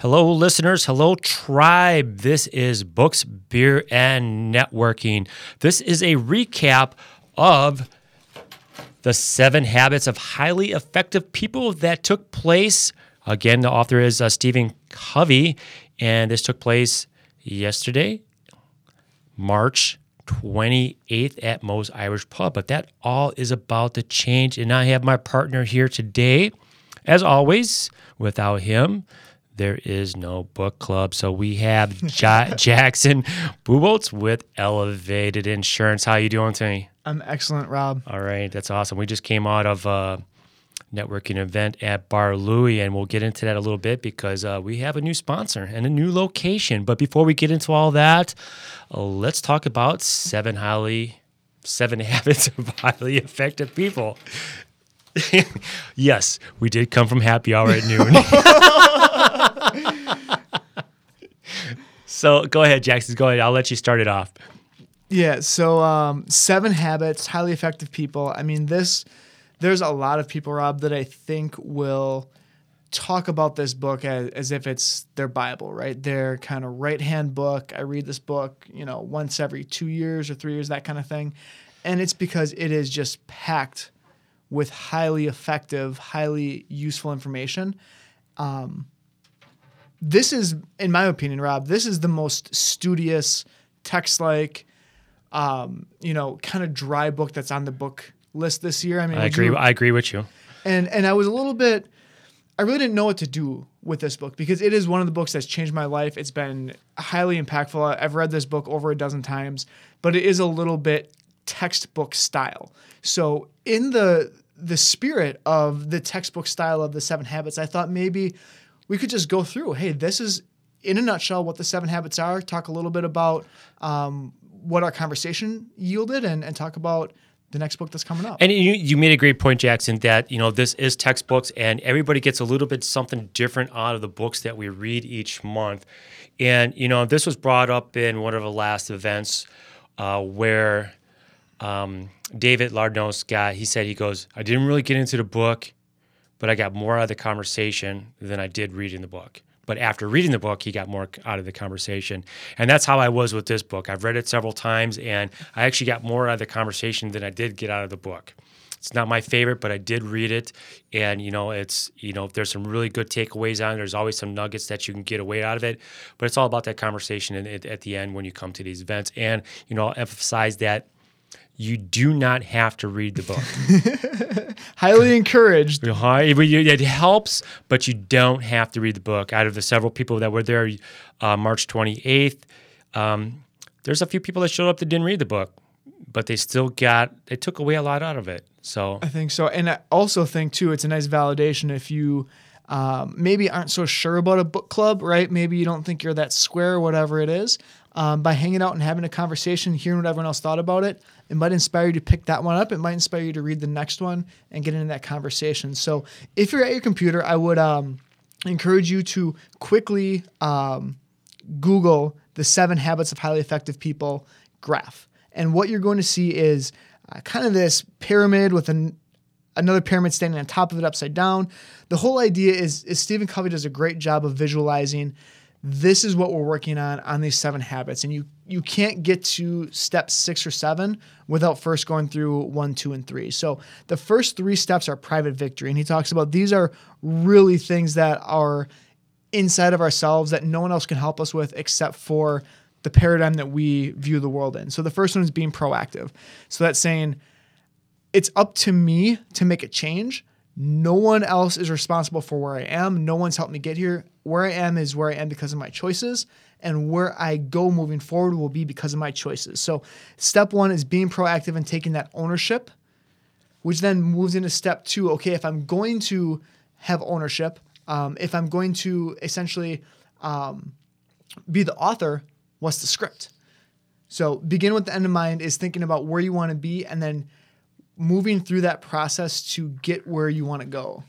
Hello, listeners. Hello, tribe. This is Books, Beer, and Networking. This is a recap of the seven habits of highly effective people that took place. Again, the author is uh, Stephen Covey, and this took place yesterday, March 28th at Moe's Irish Pub. But that all is about to change. And I have my partner here today. As always, without him, there is no book club. So we have ja- Jackson Buboltz with Elevated Insurance. How you doing Tony? I'm excellent, Rob. All right, that's awesome. We just came out of a networking event at Bar Louie, and we'll get into that a little bit because uh, we have a new sponsor and a new location. But before we get into all that, uh, let's talk about seven highly seven habits of highly effective people. yes, we did come from happy hour at noon. So go ahead, Jackson. Go ahead. I'll let you start it off. Yeah. So, um, seven habits, highly effective people. I mean, this. There's a lot of people, Rob, that I think will talk about this book as, as if it's their Bible, right? Their kind of right hand book. I read this book, you know, once every two years or three years, that kind of thing. And it's because it is just packed with highly effective, highly useful information. Um, this is, in my opinion, Rob, this is the most studious, text like, um, you know, kind of dry book that's on the book list this year. I mean, I agree. you- I agree with you. and and I was a little bit I really didn't know what to do with this book because it is one of the books that's changed my life. It's been highly impactful. I've read this book over a dozen times, but it is a little bit textbook style. So in the the spirit of the textbook style of the seven habits, I thought maybe we could just go through. Hey, this is in a nutshell what the seven habits are. Talk a little bit about um, what our conversation yielded, and, and talk about the next book that's coming up. And you, you made a great point, Jackson, that you know this is textbooks, and everybody gets a little bit something different out of the books that we read each month. And you know this was brought up in one of the last events uh, where um, David Lardnos got. He said he goes, "I didn't really get into the book, but I got more out of the conversation than I did reading the book." But after reading the book, he got more out of the conversation. And that's how I was with this book. I've read it several times and I actually got more out of the conversation than I did get out of the book. It's not my favorite, but I did read it. And, you know, it's, you know, there's some really good takeaways on it. There's always some nuggets that you can get away out of it. But it's all about that conversation at, at the end when you come to these events. And, you know, I'll emphasize that you do not have to read the book. Highly encouraged. It helps, but you don't have to read the book. Out of the several people that were there uh, March 28th, um, there's a few people that showed up that didn't read the book, but they still got, they took away a lot out of it. So I think so. And I also think, too, it's a nice validation if you um, maybe aren't so sure about a book club, right? Maybe you don't think you're that square or whatever it is. Um, by hanging out and having a conversation, hearing what everyone else thought about it, it might inspire you to pick that one up. It might inspire you to read the next one and get into that conversation. So if you're at your computer, I would um, encourage you to quickly um, Google the seven habits of highly effective people graph. And what you're going to see is uh, kind of this pyramid with an, another pyramid standing on top of it upside down. The whole idea is, is Stephen Covey does a great job of visualizing this is what we're working on on these seven habits. And you you can't get to step six or seven without first going through one two and three. So the first three steps are private victory. And he talks about these are really things that are inside of ourselves that no one else can help us with except for the paradigm that we view the world in. So the first one is being proactive. So that's saying it's up to me to make a change no one else is responsible for where I am. No one's helped me get here. Where I am is where I am because of my choices, and where I go moving forward will be because of my choices. So, step one is being proactive and taking that ownership, which then moves into step two. Okay, if I'm going to have ownership, um, if I'm going to essentially um, be the author, what's the script? So, begin with the end in mind is thinking about where you want to be and then moving through that process to get where you want to go.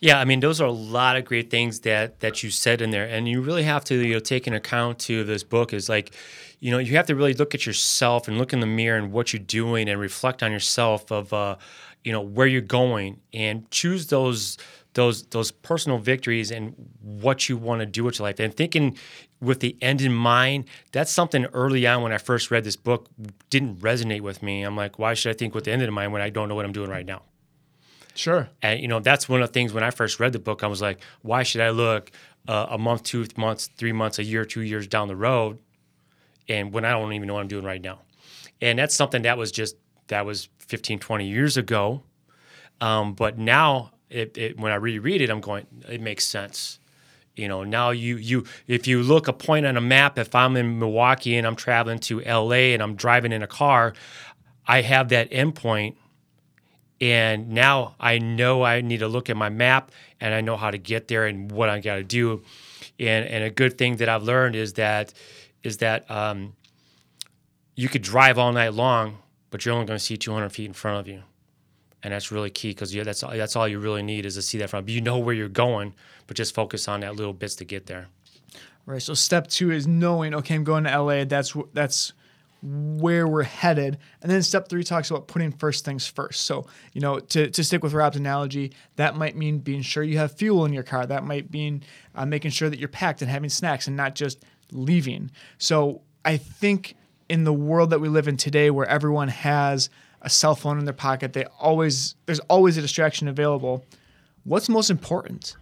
Yeah, I mean, those are a lot of great things that that you said in there, and you really have to you know take an account to this book is like, you know, you have to really look at yourself and look in the mirror and what you're doing and reflect on yourself of, uh, you know, where you're going and choose those those those personal victories and what you want to do with your life. And thinking with the end in mind that's something early on when i first read this book didn't resonate with me. I'm like why should i think with the end in mind when i don't know what i'm doing right now? Sure. and you know that's one of the things when i first read the book i was like why should i look uh, a month two months three months a year two years down the road and when i don't even know what i'm doing right now? And that's something that was just that was 15 20 years ago. Um, but now it, it, when i reread it i'm going it makes sense you know now you you if you look a point on a map if i'm in milwaukee and i'm traveling to la and i'm driving in a car i have that endpoint and now I know I need to look at my map and I know how to get there and what I got to do. And and a good thing that I've learned is that is that um, you could drive all night long, but you're only going to see 200 feet in front of you, and that's really key because yeah, that's that's all you really need is to see that from. You know where you're going, but just focus on that little bits to get there. Right. So step two is knowing, okay, I'm going to LA. That's that's where we're headed. And then step three talks about putting first things first. So, you know, to, to stick with Rob's analogy, that might mean being sure you have fuel in your car. That might mean uh, making sure that you're packed and having snacks and not just leaving. So I think in the world that we live in today where everyone has a cell phone in their pocket, they always there's always a distraction available. What's most important?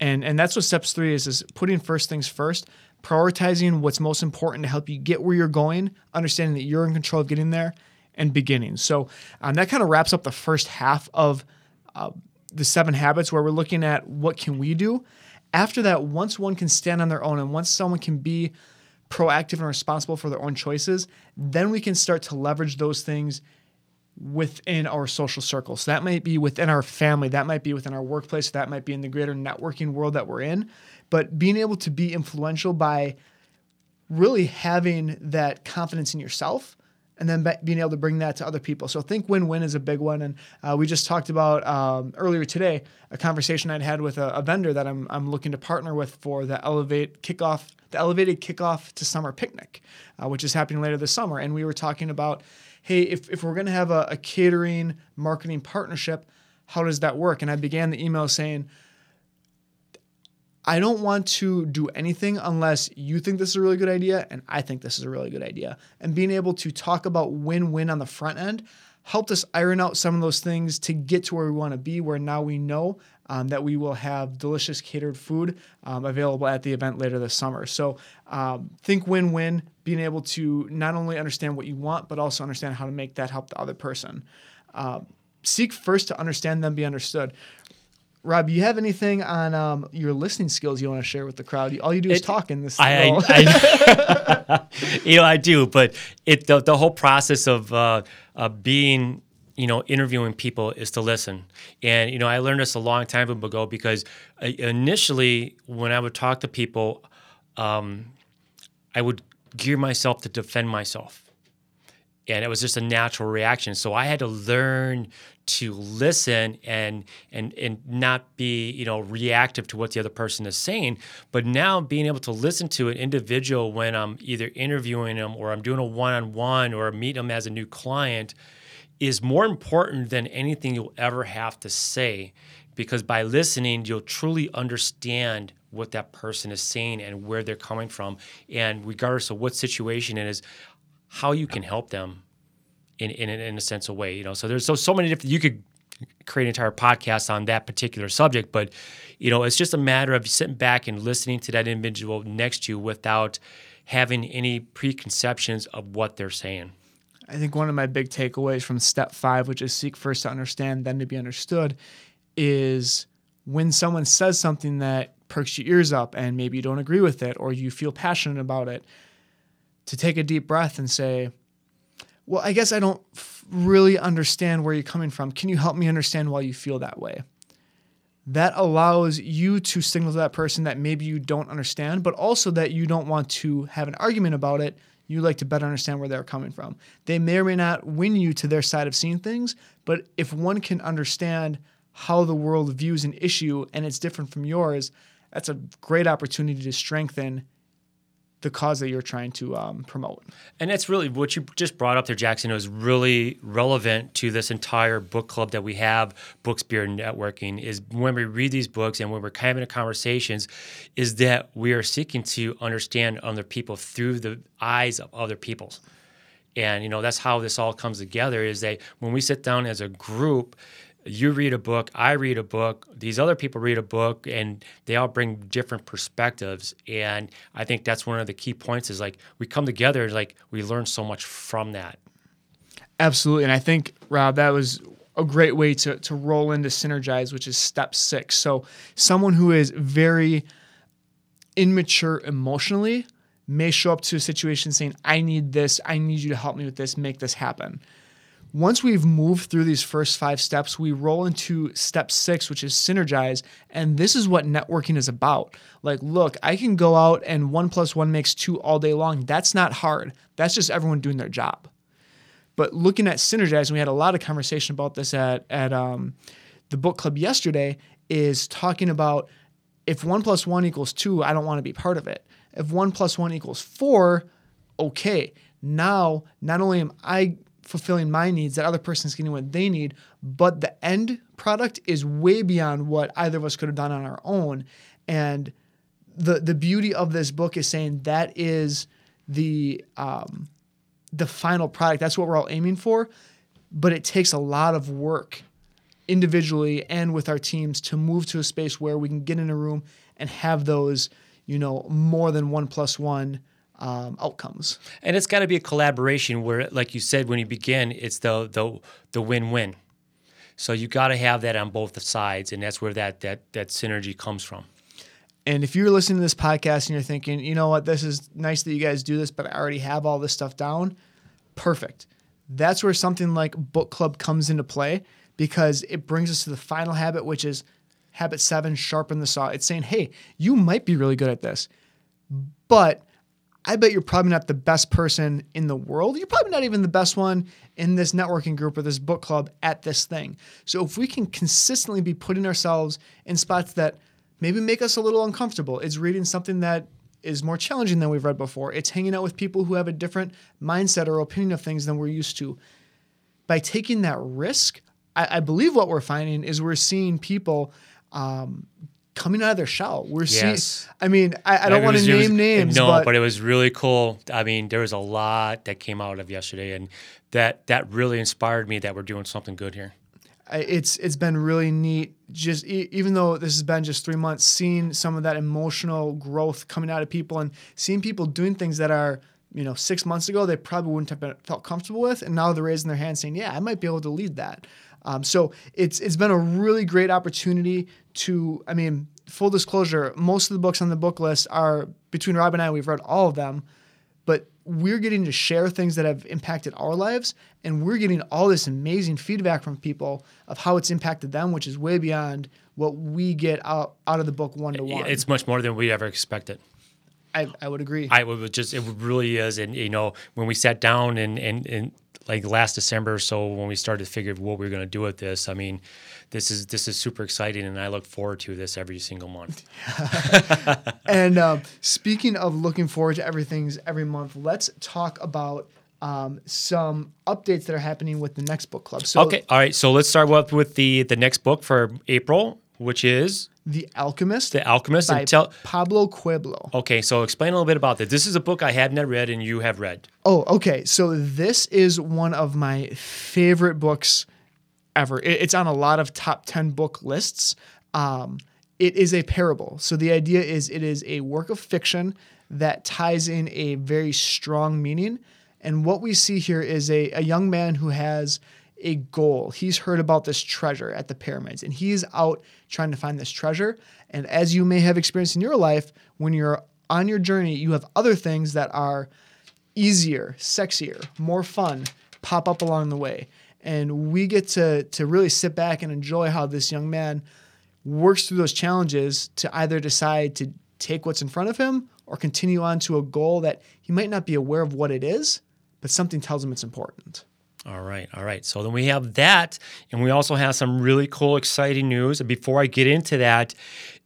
And and that's what steps three is is putting first things first, prioritizing what's most important to help you get where you're going, understanding that you're in control of getting there, and beginning. So um, that kind of wraps up the first half of uh, the seven habits, where we're looking at what can we do. After that, once one can stand on their own, and once someone can be proactive and responsible for their own choices, then we can start to leverage those things within our social circle. So that might be within our family, that might be within our workplace, that might be in the greater networking world that we're in. But being able to be influential by really having that confidence in yourself and then be- being able to bring that to other people. So think win-win is a big one. And uh, we just talked about um, earlier today a conversation I'd had with a, a vendor that I'm, I'm looking to partner with for the Elevate kickoff, the Elevated Kickoff to Summer Picnic, uh, which is happening later this summer. And we were talking about, hey, if, if we're going to have a, a catering marketing partnership, how does that work? And I began the email saying, I don't want to do anything unless you think this is a really good idea and I think this is a really good idea. And being able to talk about win win on the front end helped us iron out some of those things to get to where we want to be, where now we know um, that we will have delicious catered food um, available at the event later this summer. So um, think win win, being able to not only understand what you want, but also understand how to make that help the other person. Uh, seek first to understand then be understood. Rob, you have anything on um, your listening skills you want to share with the crowd? All you do is It- talk in this. I, I, I you know, I do, but it the, the whole process of uh, uh, being, you know, interviewing people is to listen. And you know, I learned this a long time ago because uh, initially, when I would talk to people, um, I would gear myself to defend myself, and it was just a natural reaction. So I had to learn to listen and and and not be you know reactive to what the other person is saying but now being able to listen to an individual when i'm either interviewing them or i'm doing a one-on-one or meet them as a new client is more important than anything you'll ever have to say because by listening you'll truly understand what that person is saying and where they're coming from and regardless of what situation it is how you can help them in, in, in a sense of way, you know. So there's so so many different. You could create an entire podcast on that particular subject, but you know, it's just a matter of sitting back and listening to that individual next to you without having any preconceptions of what they're saying. I think one of my big takeaways from step five, which is seek first to understand, then to be understood, is when someone says something that perks your ears up and maybe you don't agree with it or you feel passionate about it, to take a deep breath and say, Well, I guess I don't f- really understand where you're coming from. Can you help me understand why you feel that way? That allows you to signal to that person that maybe you don't understand, but also that you don't want to have an argument about it you like to better understand where they're coming from. They may or may not win you to their side of seeing things, but if one can understand how the world views an issue and it's different from yours, that's a great opportunity to strengthen the cause that you're trying to um, promote. And that's really what you just brought up there, Jackson, is really relevant to this entire book club that we have, Books, Beer, Networking, is when we read these books and when we're having conversations, is that we are seeking to understand other people through the eyes of other people's. And, you know, that's how this all comes together is that when we sit down as a group, you read a book, I read a book, these other people read a book, and they all bring different perspectives. And I think that's one of the key points is like we come together, like we learn so much from that. Absolutely. And I think, Rob, that was a great way to, to roll into synergize, which is step six. So someone who is very immature emotionally may show up to a situation saying, I need this, I need you to help me with this, make this happen once we've moved through these first five steps, we roll into step six, which is synergize. And this is what networking is about. Like, look, I can go out and one plus one makes two all day long. That's not hard. That's just everyone doing their job. But looking at synergize, we had a lot of conversation about this at, at um, the book club yesterday, is talking about if one plus one equals two, I don't want to be part of it. If one plus one equals four, okay. Now, not only am I fulfilling my needs, that other person's getting what they need, but the end product is way beyond what either of us could have done on our own. And the the beauty of this book is saying that is the um, the final product. That's what we're all aiming for, but it takes a lot of work individually and with our teams to move to a space where we can get in a room and have those, you know, more than one plus one um, outcomes. And it's got to be a collaboration where, like you said when you begin, it's the the the win win. So you got to have that on both the sides, and that's where that that that synergy comes from. And if you're listening to this podcast and you're thinking, you know what, this is nice that you guys do this, but I already have all this stuff down, perfect. That's where something like book club comes into play because it brings us to the final habit, which is habit seven sharpen the saw. It's saying, hey, you might be really good at this, but I bet you're probably not the best person in the world. You're probably not even the best one in this networking group or this book club at this thing. So if we can consistently be putting ourselves in spots that maybe make us a little uncomfortable, it's reading something that is more challenging than we've read before. It's hanging out with people who have a different mindset or opinion of things than we're used to. By taking that risk, I, I believe what we're finding is we're seeing people um, coming out of their shell. We're yes. seeing. I mean, I, I don't want to name was, names. No, but, but, it was really cool. I mean, there was a lot that came out of yesterday, and that that really inspired me that we're doing something good here. It's it's been really neat. Just even though this has been just three months, seeing some of that emotional growth coming out of people and seeing people doing things that are you know six months ago they probably wouldn't have been, felt comfortable with, and now they're raising their hand saying, "Yeah, I might be able to lead that." Um, so it's it's been a really great opportunity to. I mean, full disclosure, most of the books on the book list are between Rob and I. We've read all of them, but we're getting to share things that have impacted our lives, and we're getting all this amazing feedback from people of how it's impacted them, which is way beyond what we get out out of the book one to one. It's much more than we ever expected. I, I would agree. I would just it really is, and you know when we sat down and and and like last December or so when we started to figure what we were going to do with this. I mean, this is this is super exciting, and I look forward to this every single month. and um, speaking of looking forward to everything's every month, let's talk about um, some updates that are happening with the next book club. So, okay, all right. So let's start with with the the next book for April, which is the Alchemist. The Alchemist by tell, Pablo Coelho. Okay, so explain a little bit about this. This is a book I have not read and you have read. Oh, okay. So this is one of my favorite books ever. It's on a lot of top 10 book lists. Um, it is a parable. So the idea is it is a work of fiction that ties in a very strong meaning. And what we see here is a, a young man who has a goal. He's heard about this treasure at the pyramids and he's out trying to find this treasure. And as you may have experienced in your life, when you're on your journey, you have other things that are easier, sexier, more fun pop up along the way. And we get to, to really sit back and enjoy how this young man works through those challenges to either decide to take what's in front of him or continue on to a goal that he might not be aware of what it is, but something tells him it's important. All right, all right. So then we have that, and we also have some really cool, exciting news. And before I get into that,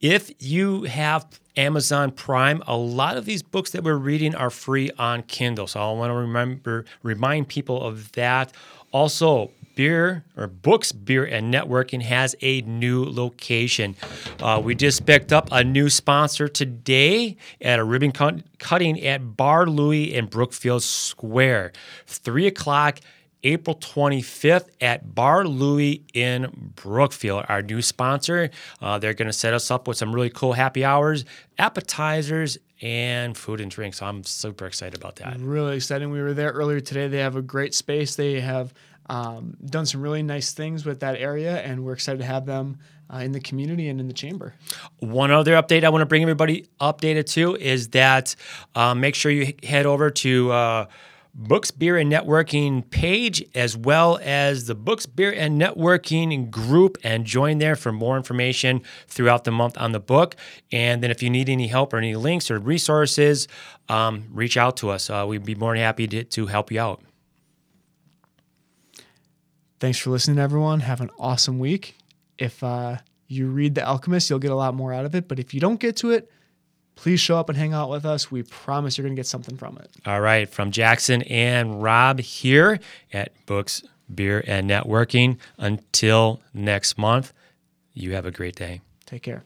If you have Amazon Prime, a lot of these books that we're reading are free on Kindle. So I want to remember remind people of that. Also, beer or books, beer and networking has a new location. Uh, we just picked up a new sponsor today at a ribbon cut- cutting at Bar Louie in Brookfield Square, three o'clock. April 25th at Bar Louie in Brookfield, our new sponsor. Uh, they're going to set us up with some really cool happy hours, appetizers, and food and drink. So I'm super excited about that. Really exciting. We were there earlier today. They have a great space. They have um, done some really nice things with that area, and we're excited to have them uh, in the community and in the chamber. One other update I want to bring everybody updated to is that uh, make sure you head over to uh, Books, Beer, and Networking page, as well as the Books, Beer, and Networking group, and join there for more information throughout the month on the book. And then if you need any help or any links or resources, um, reach out to us. Uh, we'd be more than happy to, to help you out. Thanks for listening, everyone. Have an awesome week. If uh, you read The Alchemist, you'll get a lot more out of it. But if you don't get to it, please show up and hang out with us. We promise you're going to get something from it. All right. From Jackson and Rob here at Books, Beer, and Networking. Until next month, you have a great day. Take care.